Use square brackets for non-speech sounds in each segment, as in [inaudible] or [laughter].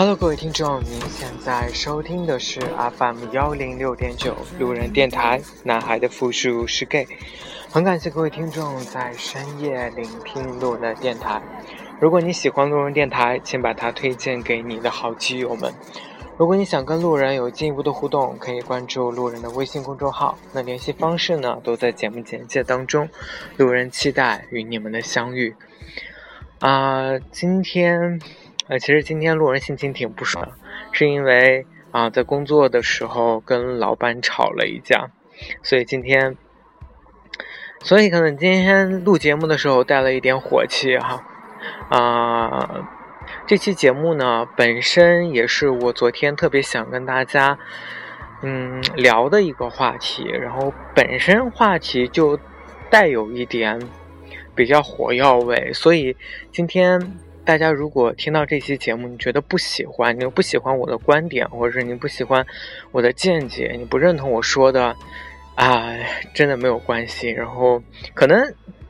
Hello，各位听众，您现在收听的是 FM 幺零六点九路人电台。男孩的复数是 gay。很感谢各位听众在深夜聆听路人电台。如果你喜欢路人电台，请把它推荐给你的好基友们。如果你想跟路人有进一步的互动，可以关注路人的微信公众号。那联系方式呢，都在节目简介当中。路人期待与你们的相遇。啊，今天。呃，其实今天路人心情挺不爽，是因为啊，在工作的时候跟老板吵了一架，所以今天，所以可能今天录节目的时候带了一点火气哈。啊，这期节目呢，本身也是我昨天特别想跟大家嗯聊的一个话题，然后本身话题就带有一点比较火药味，所以今天。大家如果听到这期节目，你觉得不喜欢，你又不喜欢我的观点，或者是你不喜欢我的见解，你不认同我说的，啊，真的没有关系。然后可能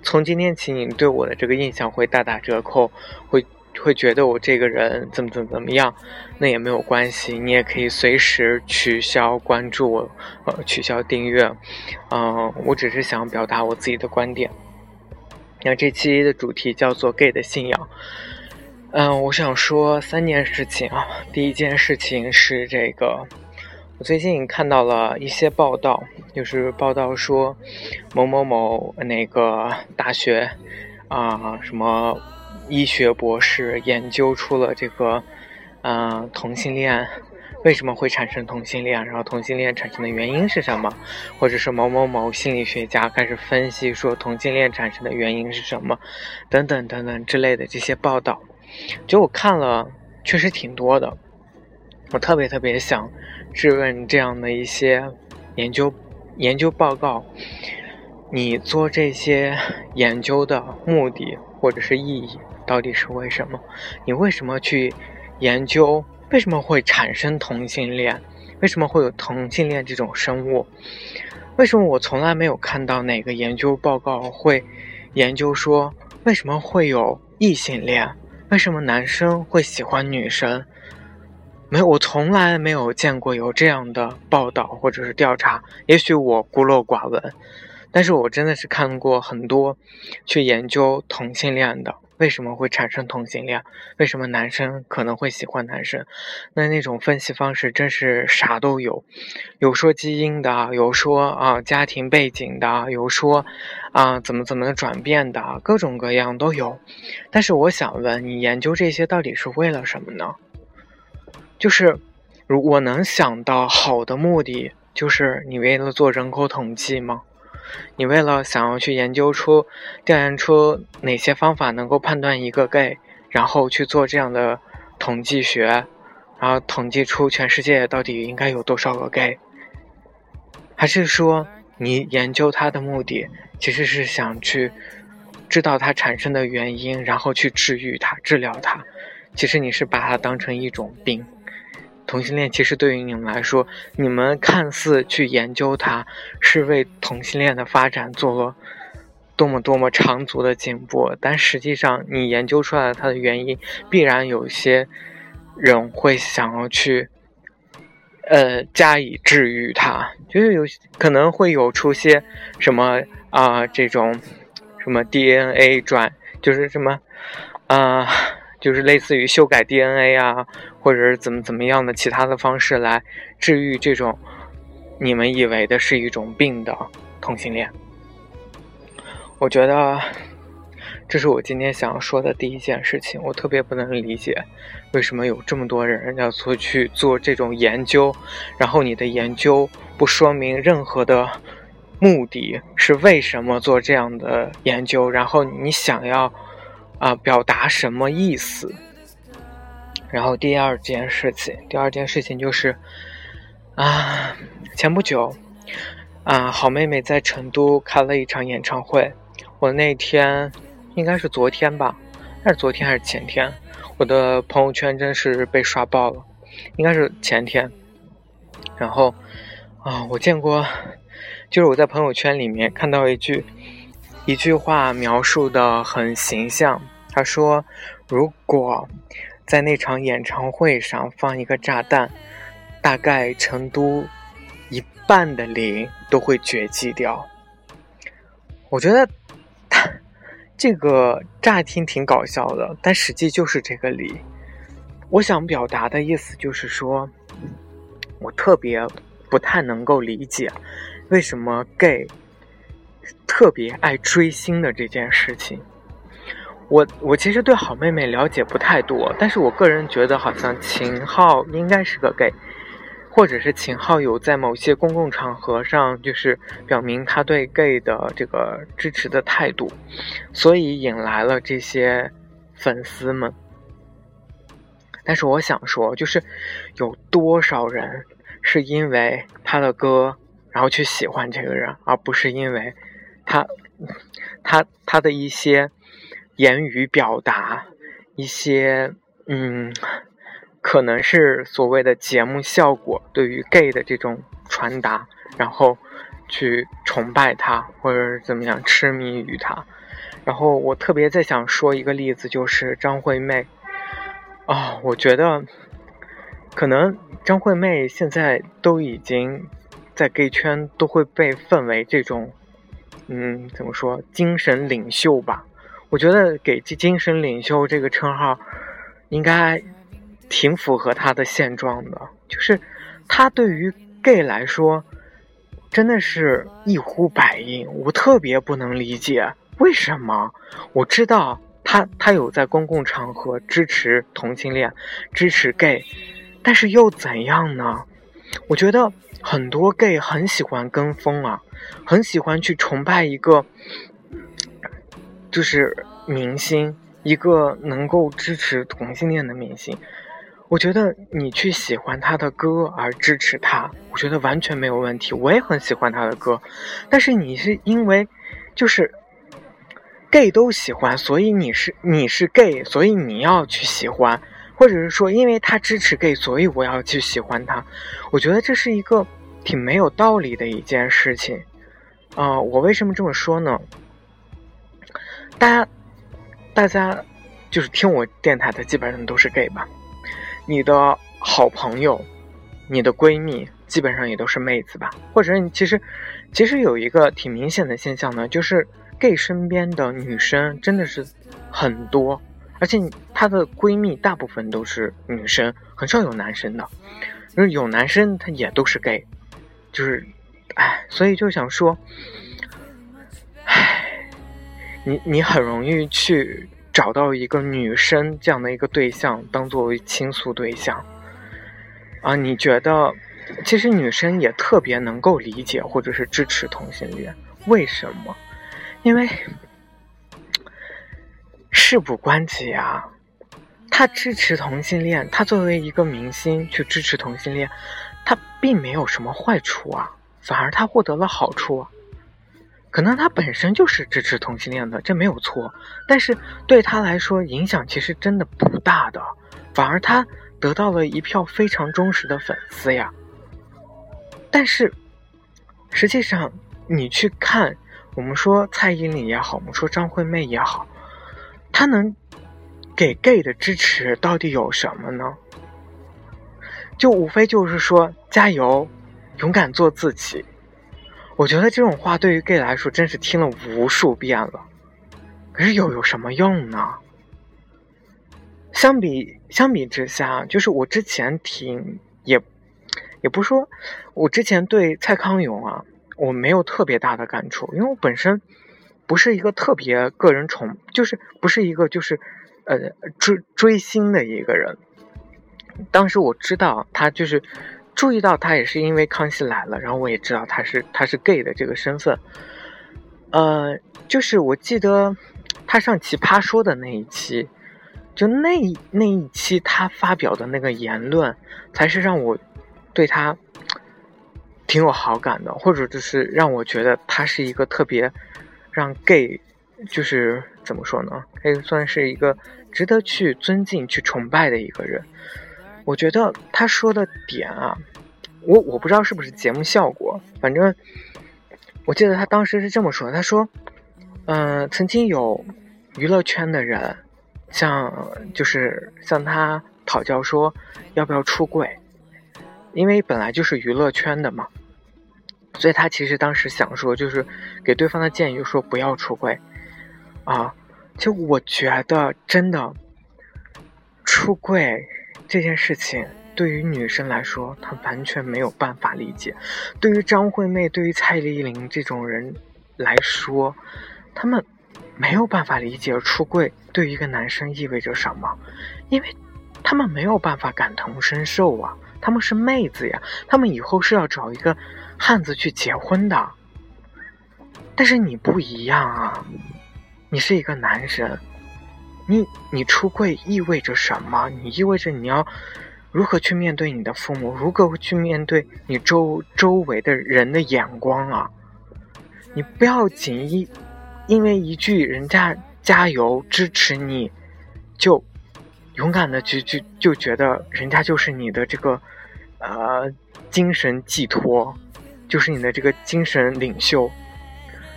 从今天起，你对我的这个印象会大打折扣，会会觉得我这个人怎么怎么怎么样，那也没有关系，你也可以随时取消关注我，呃，取消订阅，嗯，我只是想表达我自己的观点。那这期的主题叫做 “gay 的信仰”。嗯，我想说三件事情啊。第一件事情是这个，我最近看到了一些报道，就是报道说某某某那个大学啊，什么医学博士研究出了这个，嗯，同性恋为什么会产生同性恋，然后同性恋产生的原因是什么，或者是某某某心理学家开始分析说同性恋产生的原因是什么，等等等等之类的这些报道。就我看了，确实挺多的。我特别特别想质问这样的一些研究研究报告：你做这些研究的目的或者是意义到底是为什么？你为什么去研究？为什么会产生同性恋？为什么会有同性恋这种生物？为什么我从来没有看到哪个研究报告会研究说为什么会有异性恋？为什么男生会喜欢女生？没有，我从来没有见过有这样的报道或者是调查。也许我孤陋寡闻，但是我真的是看过很多去研究同性恋的，为什么会产生同性恋？为什么男生可能会喜欢男生？那那种分析方式真是啥都有，有说基因的，有说啊家庭背景的，有说啊怎么怎么转变的，各种各样都有。但是我想问你，研究这些到底是为了什么呢？就是，如我能想到好的目的，就是你为了做人口统计吗？你为了想要去研究出、调研出哪些方法能够判断一个 gay，然后去做这样的统计学，然后统计出全世界到底应该有多少个 gay？还是说你研究它的目的其实是想去？知道它产生的原因，然后去治愈它、治疗它。其实你是把它当成一种病。同性恋其实对于你们来说，你们看似去研究它，是为同性恋的发展做了多么多么长足的进步，但实际上你研究出来它的原因，必然有些人会想要去呃加以治愈它，就是有可能会有出些什么啊这种。什么 DNA 转就是什么，啊，就是类似于修改 DNA 啊，或者是怎么怎么样的其他的方式来治愈这种你们以为的是一种病的同性恋。我觉得这是我今天想要说的第一件事情。我特别不能理解为什么有这么多人要做去做这种研究，然后你的研究不说明任何的。目的是为什么做这样的研究？然后你想要啊表达什么意思？然后第二件事情，第二件事情就是啊，前不久啊，好妹妹在成都开了一场演唱会。我那天应该是昨天吧，那是昨天还是前天？我的朋友圈真是被刷爆了，应该是前天。然后啊，我见过。就是我在朋友圈里面看到一句一句话描述的很形象，他说：“如果在那场演唱会上放一个炸弹，大概成都一半的梨都会绝迹掉。我觉得他这个乍听挺搞笑的，但实际就是这个理。我想表达的意思就是说，我特别不太能够理解为什么 gay 特别爱追星的这件事情。我我其实对好妹妹了解不太多，但是我个人觉得好像秦昊应该是个 gay，或者是秦昊有在某些公共场合上就是表明他对 gay 的这个支持的态度，所以引来了这些粉丝们。但是我想说，就是有多少人是因为他的歌然后去喜欢这个人，而不是因为他他他的一些。言语表达一些，嗯，可能是所谓的节目效果，对于 gay 的这种传达，然后去崇拜他，或者是怎么样痴迷于他。然后我特别在想说一个例子，就是张惠妹。啊，我觉得可能张惠妹现在都已经在 gay 圈都会被奉为这种，嗯，怎么说，精神领袖吧。我觉得给“精神领袖”这个称号，应该挺符合他的现状的。就是他对于 gay 来说，真的是一呼百应。我特别不能理解为什么。我知道他他有在公共场合支持同性恋、支持 gay，但是又怎样呢？我觉得很多 gay 很喜欢跟风啊，很喜欢去崇拜一个。就是明星，一个能够支持同性恋的明星，我觉得你去喜欢他的歌而支持他，我觉得完全没有问题。我也很喜欢他的歌，但是你是因为就是 gay 都喜欢，所以你是你是 gay，所以你要去喜欢，或者是说因为他支持 gay，所以我要去喜欢他。我觉得这是一个挺没有道理的一件事情啊！我为什么这么说呢？大家，大家就是听我电台的，基本上都是 gay 吧？你的好朋友、你的闺蜜，基本上也都是妹子吧？或者你其实，其实有一个挺明显的现象呢，就是 gay 身边的女生真的是很多，而且她的闺蜜大部分都是女生，很少有男生的。就是有男生，他也都是 gay，就是，哎，所以就想说。你你很容易去找到一个女生这样的一个对象，当作为倾诉对象啊？你觉得，其实女生也特别能够理解或者是支持同性恋，为什么？因为事不关己啊。他支持同性恋，他作为一个明星去支持同性恋，他并没有什么坏处啊，反而他获得了好处。可能他本身就是支持同性恋的，这没有错。但是对他来说，影响其实真的不大的，反而他得到了一票非常忠实的粉丝呀。但是实际上，你去看，我们说蔡依林也好，我们说张惠妹也好，她能给 gay 的支持到底有什么呢？就无非就是说加油，勇敢做自己。我觉得这种话对于 gay 来说真是听了无数遍了，可是又有什么用呢？相比相比之下，就是我之前挺也也不说，我之前对蔡康永啊，我没有特别大的感触，因为我本身不是一个特别个人宠，就是不是一个就是呃追追星的一个人。当时我知道他就是。注意到他也是因为《康熙来了》，然后我也知道他是他是 gay 的这个身份。呃，就是我记得他上《奇葩说》的那一期，就那那一期他发表的那个言论，才是让我对他挺有好感的，或者就是让我觉得他是一个特别让 gay 就是怎么说呢，可以算是一个值得去尊敬、去崇拜的一个人。我觉得他说的点啊。我我不知道是不是节目效果，反正我记得他当时是这么说，他说，嗯，曾经有娱乐圈的人向就是向他讨教说要不要出柜，因为本来就是娱乐圈的嘛，所以他其实当时想说就是给对方的建议说不要出柜啊。就我觉得真的出柜这件事情，对于女生来说，她完全没有办法理解；对于张惠妹、对于蔡依林这种人来说，他们没有办法理解出柜对于一个男生意味着什么，因为他们没有办法感同身受啊！他们是妹子呀，他们以后是要找一个汉子去结婚的，但是你不一样啊！你是一个男生，你你出柜意味着什么？你意味着你要如何去面对你的父母？如何去面对你周周围的人的眼光啊？你不要仅一因为一句人家加油支持你，就勇敢的去去就觉得人家就是你的这个呃精神寄托，就是你的这个精神领袖。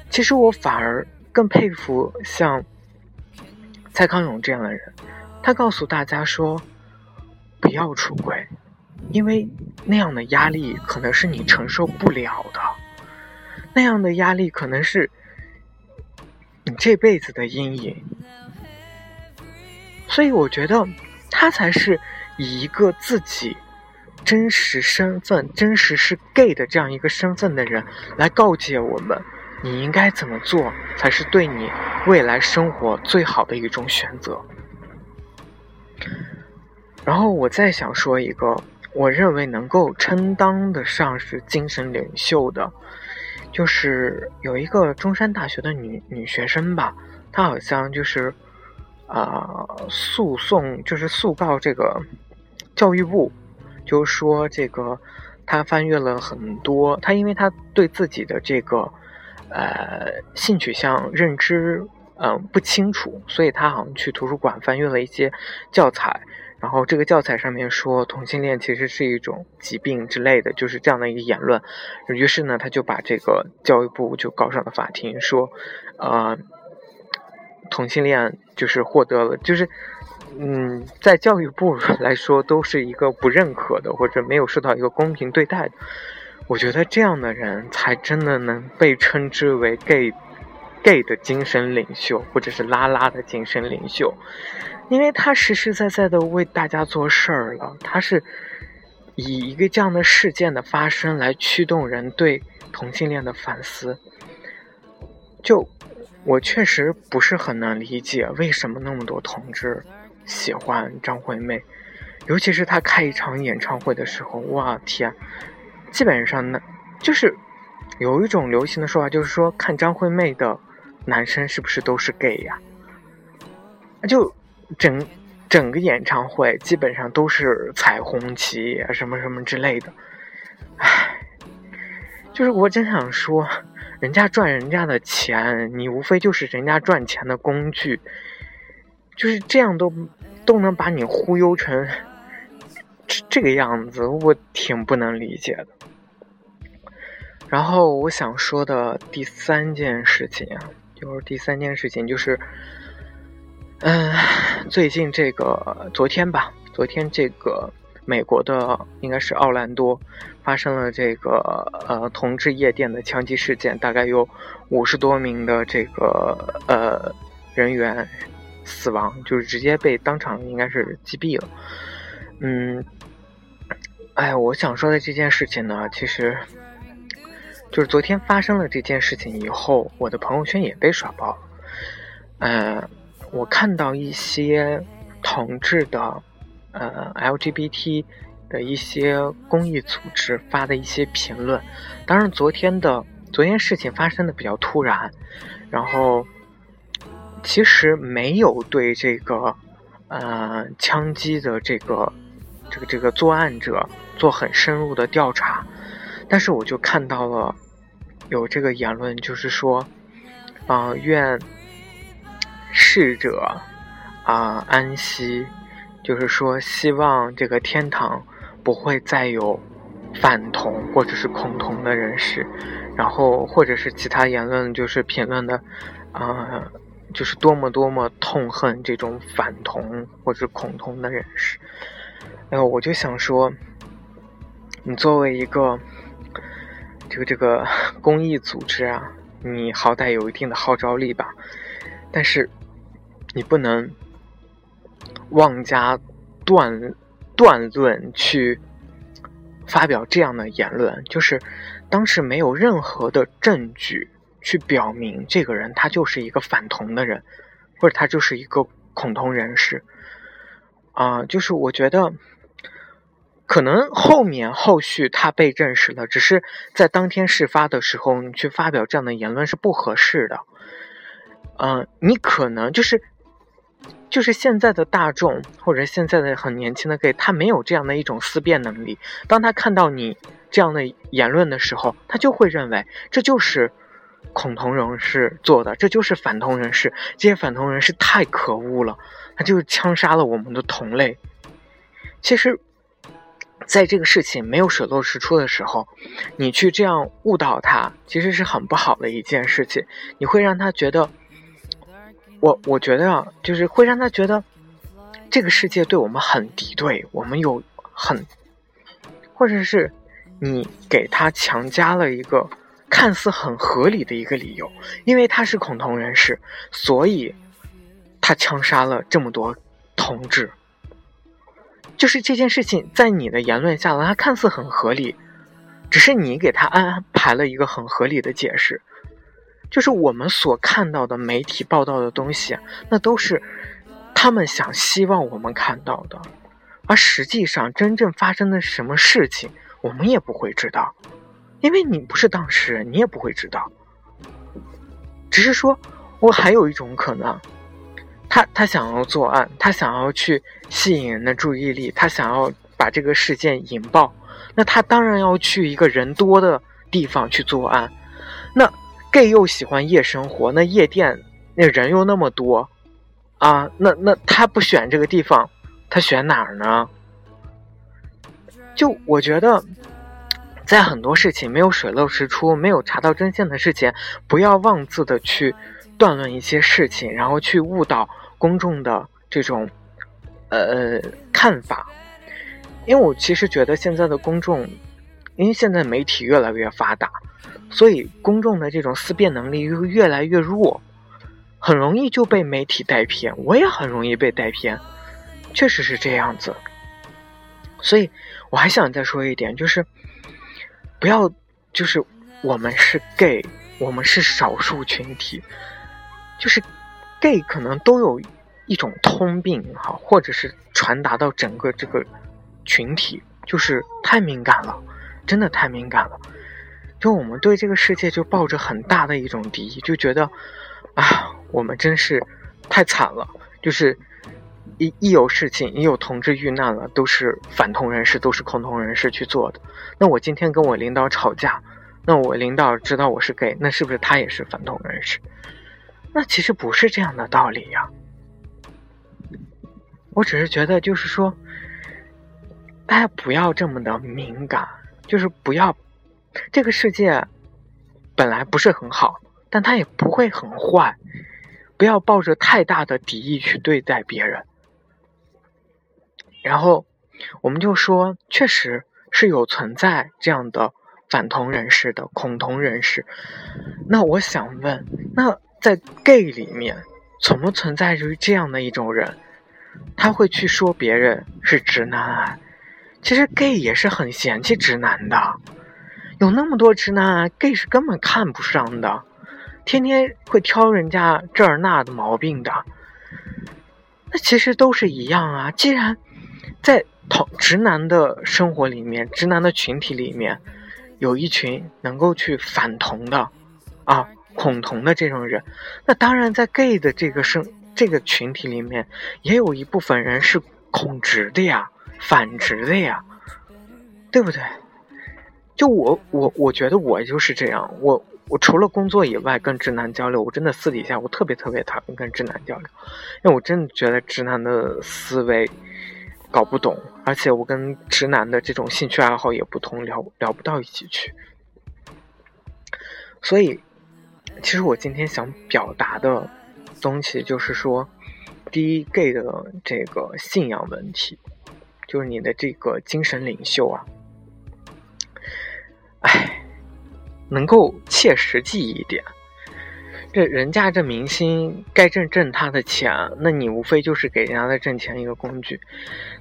其实我反而。更佩服像蔡康永这样的人，他告诉大家说：“不要出轨，因为那样的压力可能是你承受不了的，那样的压力可能是你这辈子的阴影。”所以，我觉得他才是以一个自己真实身份、真实是 gay 的这样一个身份的人来告诫我们。你应该怎么做才是对你未来生活最好的一种选择？然后我再想说一个，我认为能够称当得上是精神领袖的，就是有一个中山大学的女女学生吧，她好像就是啊诉讼，就是诉告这个教育部，就说这个她翻阅了很多，她因为她对自己的这个。呃，性取向认知嗯不清楚，所以他好像去图书馆翻阅了一些教材，然后这个教材上面说同性恋其实是一种疾病之类的，就是这样的一个言论。于是呢，他就把这个教育部就告上了法庭，说，呃，同性恋就是获得了，就是嗯，在教育部来说都是一个不认可的，或者没有受到一个公平对待的。我觉得这样的人才真的能被称之为 gay，gay 的精神领袖，或者是拉拉的精神领袖，因为他实实在在的为大家做事儿了。他是以一个这样的事件的发生来驱动人对同性恋的反思。就我确实不是很能理解为什么那么多同志喜欢张惠妹，尤其是她开一场演唱会的时候，哇天！基本上呢，就是有一种流行的说法，就是说看张惠妹的男生是不是都是 gay 呀？就整整个演唱会基本上都是彩虹旗啊，什么什么之类的。唉，就是我真想说，人家赚人家的钱，你无非就是人家赚钱的工具，就是这样都都能把你忽悠成。这个样子我挺不能理解的。然后我想说的第三件事情啊，就是第三件事情就是，嗯，最近这个昨天吧，昨天这个美国的应该是奥兰多发生了这个呃同志夜店的枪击事件，大概有五十多名的这个呃人员死亡，就是直接被当场应该是击毙了。嗯，哎，我想说的这件事情呢，其实就是昨天发生了这件事情以后，我的朋友圈也被刷爆了。呃，我看到一些同志的呃 LGBT 的一些公益组织发的一些评论，当然昨天的昨天事情发生的比较突然，然后其实没有对这个呃枪击的这个。这个这个作案者做很深入的调查，但是我就看到了有这个言论，就是说，啊，愿逝者啊安息，就是说希望这个天堂不会再有反同或者是恐同的人士，然后或者是其他言论，就是评论的啊，就是多么多么痛恨这种反同或者恐同的人士。然后我就想说，你作为一个这个这 [laughs] 个公益组织啊，你好歹有一定的号召力吧，但是你不能妄加断断论去发表这样的言论，就是当时没有任何的证据。去表明这个人他就是一个反同的人，或者他就是一个恐同人士，啊，就是我觉得可能后面后续他被证实了，只是在当天事发的时候，你去发表这样的言论是不合适的。嗯，你可能就是就是现在的大众或者现在的很年轻的 gay，他没有这样的一种思辨能力，当他看到你这样的言论的时候，他就会认为这就是。恐同人士做的，这就是反同人士。这些反同人士太可恶了，他就是枪杀了我们的同类。其实，在这个事情没有水落石出的时候，你去这样误导他，其实是很不好的一件事情。你会让他觉得，我我觉得啊，就是会让他觉得，这个世界对我们很敌对，我们有很，或者是你给他强加了一个。看似很合理的一个理由，因为他是恐同人士，所以他枪杀了这么多同志。就是这件事情在你的言论下，它看似很合理，只是你给他安排了一个很合理的解释。就是我们所看到的媒体报道的东西，那都是他们想希望我们看到的，而实际上真正发生的什么事情，我们也不会知道。因为你不是当事人，你也不会知道。只是说，我还有一种可能，他他想要作案，他想要去吸引人的注意力，他想要把这个事件引爆，那他当然要去一个人多的地方去作案。那 gay 又喜欢夜生活，那夜店那人又那么多，啊，那那他不选这个地方，他选哪儿呢？就我觉得。在很多事情没有水落石出、没有查到真相的事情，不要妄自的去断论一些事情，然后去误导公众的这种呃看法。因为我其实觉得现在的公众，因为现在媒体越来越发达，所以公众的这种思辨能力又越来越弱，很容易就被媒体带偏。我也很容易被带偏，确实是这样子。所以我还想再说一点，就是。不要，就是我们是 gay，我们是少数群体，就是 gay 可能都有一种通病哈，或者是传达到整个这个群体，就是太敏感了，真的太敏感了。就我们对这个世界就抱着很大的一种敌意，就觉得啊，我们真是太惨了，就是。一一有事情，一有同志遇难了，都是反同人士，都是恐同人士去做的。那我今天跟我领导吵架，那我领导知道我是 gay，那是不是他也是反同人士？那其实不是这样的道理呀。我只是觉得，就是说，大家不要这么的敏感，就是不要这个世界本来不是很好，但它也不会很坏，不要抱着太大的敌意去对待别人。然后，我们就说，确实是有存在这样的反同人士的恐同人士。那我想问，那在 gay 里面，存不存在于这样的一种人？他会去说别人是直男癌。其实 gay 也是很嫌弃直男的，有那么多直男癌，gay 是根本看不上的，天天会挑人家这儿那的毛病的。那其实都是一样啊，既然。在同直男的生活里面，直男的群体里面，有一群能够去反同的，啊，恐同的这种人。那当然，在 gay 的这个生这个群体里面，也有一部分人是恐直的呀，反直的呀，对不对？就我我我觉得我就是这样。我我除了工作以外跟直男交流，我真的私底下我特别特别讨厌跟直男交流，因为我真的觉得直男的思维。搞不懂，而且我跟直男的这种兴趣爱好也不同，聊聊不到一起去。所以，其实我今天想表达的，东西，就是说，第一，gay 的这个信仰问题，就是你的这个精神领袖啊，哎，能够切实际一点。这人家这明星该挣挣他的钱，那你无非就是给人家的挣钱一个工具。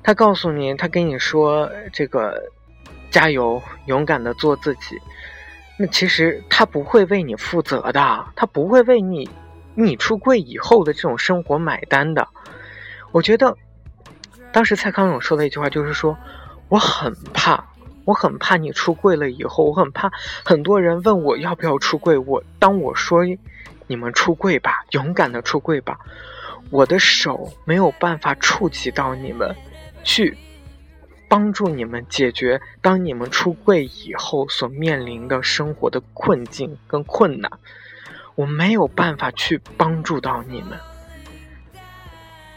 他告诉你，他跟你说这个加油，勇敢的做自己。那其实他不会为你负责的，他不会为你你出柜以后的这种生活买单的。我觉得当时蔡康永说的一句话就是说，我很怕，我很怕你出柜了以后，我很怕很多人问我要不要出柜，我当我说。你们出柜吧，勇敢的出柜吧！我的手没有办法触及到你们，去帮助你们解决当你们出柜以后所面临的生活的困境跟困难。我没有办法去帮助到你们。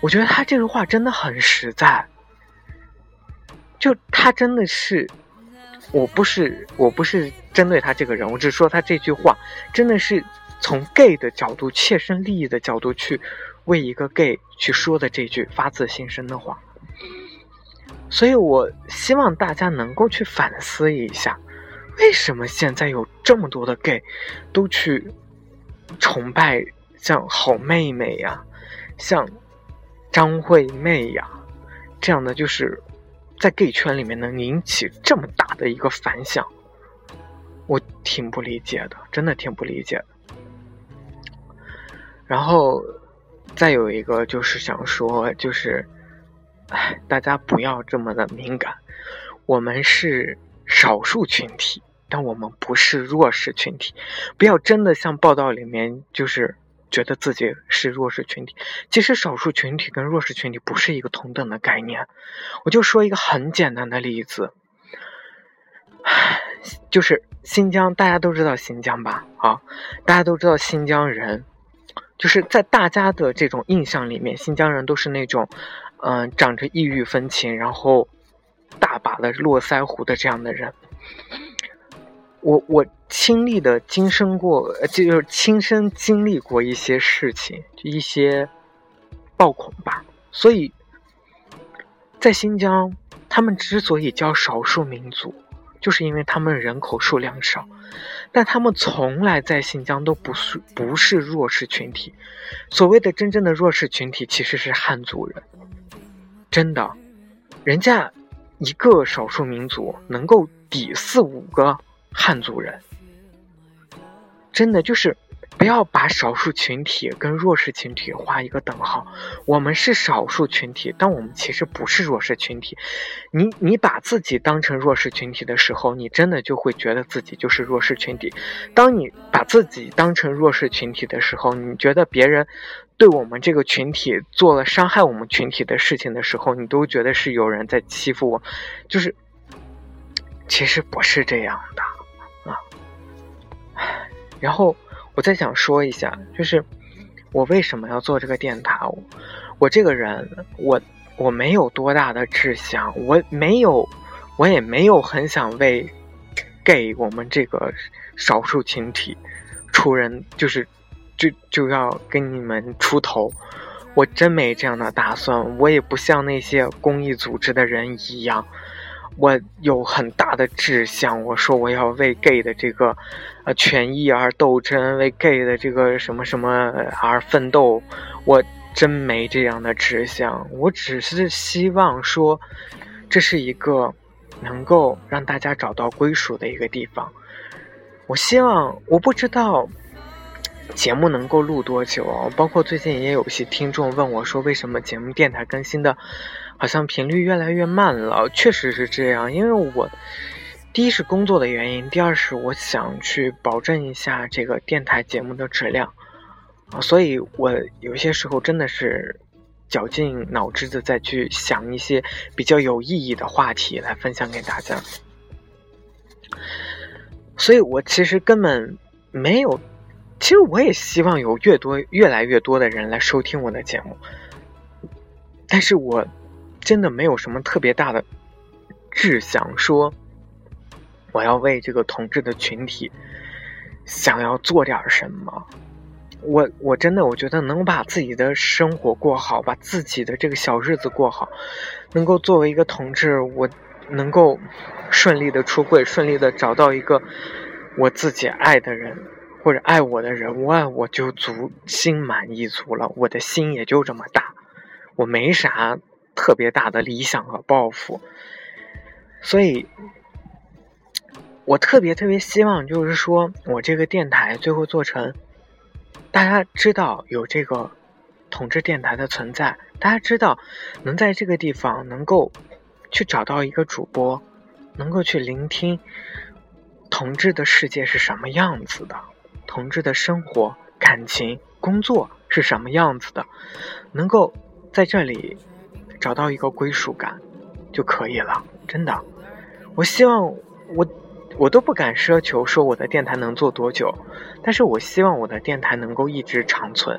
我觉得他这个话真的很实在，就他真的是，我不是我不是针对他这个人，我只是说他这句话真的是。从 gay 的角度、切身利益的角度去为一个 gay 去说的这句发自心声的话，所以我希望大家能够去反思一下，为什么现在有这么多的 gay 都去崇拜像好妹妹呀、像张惠妹呀这样的，就是在 gay 圈里面能引起这么大的一个反响，我挺不理解的，真的挺不理解的。然后，再有一个就是想说，就是，哎，大家不要这么的敏感。我们是少数群体，但我们不是弱势群体。不要真的像报道里面，就是觉得自己是弱势群体。其实，少数群体跟弱势群体不是一个同等的概念。我就说一个很简单的例子，就是新疆，大家都知道新疆吧？啊，大家都知道新疆人。就是在大家的这种印象里面，新疆人都是那种，嗯，长着异域风情，然后大把的络腮胡的这样的人。我我亲历的经生过，就是亲身经历过一些事情，一些暴恐吧。所以，在新疆，他们之所以叫少数民族。就是因为他们人口数量少，但他们从来在新疆都不是不是弱势群体。所谓的真正的弱势群体其实是汉族人，真的，人家一个少数民族能够抵四五个汉族人，真的就是。不要把少数群体跟弱势群体画一个等号。我们是少数群体，但我们其实不是弱势群体。你你把自己当成弱势群体的时候，你真的就会觉得自己就是弱势群体。当你把自己当成弱势群体的时候，你觉得别人对我们这个群体做了伤害我们群体的事情的时候，你都觉得是有人在欺负我。就是，其实不是这样的。然后。我再想说一下，就是我为什么要做这个电台？我我这个人，我我没有多大的志向，我没有，我也没有很想为给我们这个少数群体出人，就是就就要跟你们出头。我真没这样的打算，我也不像那些公益组织的人一样。我有很大的志向，我说我要为 gay 的这个呃权益而斗争，为 gay 的这个什么什么而奋斗。我真没这样的志向，我只是希望说，这是一个能够让大家找到归属的一个地方。我希望，我不知道节目能够录多久。包括最近也有一些听众问我说，为什么节目电台更新的？好像频率越来越慢了，确实是这样。因为我第一是工作的原因，第二是我想去保证一下这个电台节目的质量啊，所以我有些时候真的是绞尽脑汁的再去想一些比较有意义的话题来分享给大家。所以我其实根本没有，其实我也希望有越多越来越多的人来收听我的节目，但是我。真的没有什么特别大的志向，说我要为这个同志的群体想要做点什么。我我真的我觉得能把自己的生活过好，把自己的这个小日子过好，能够作为一个同志，我能够顺利的出柜，顺利的找到一个我自己爱的人或者爱我的人，我我就足心满意足了。我的心也就这么大，我没啥特别大的理想和抱负，所以。我特别特别希望，就是说我这个电台最后做成，大家知道有这个统治电台的存在，大家知道能在这个地方能够去找到一个主播，能够去聆听同志的世界是什么样子的，同志的生活、感情、工作是什么样子的，能够在这里找到一个归属感就可以了。真的，我希望我。我都不敢奢求说我的电台能做多久，但是我希望我的电台能够一直长存。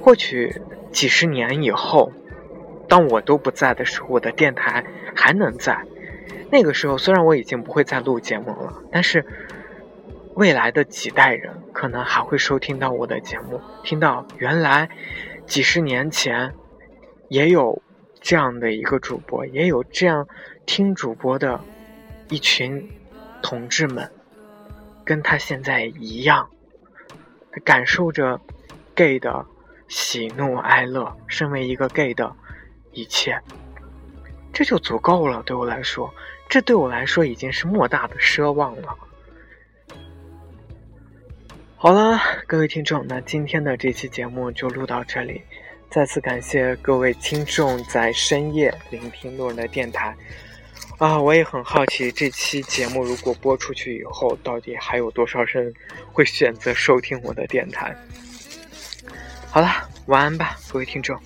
或许几十年以后，当我都不在的时候，我的电台还能在。那个时候，虽然我已经不会再录节目了，但是未来的几代人可能还会收听到我的节目，听到原来几十年前也有这样的一个主播，也有这样听主播的一群。同志们，跟他现在一样，感受着 gay 的喜怒哀乐，身为一个 gay 的一切，这就足够了。对我来说，这对我来说已经是莫大的奢望了。好了，各位听众，那今天的这期节目就录到这里。再次感谢各位听众在深夜聆听路人的电台。啊，我也很好奇，这期节目如果播出去以后，到底还有多少人会选择收听我的电台？好了，晚安吧，各位听众。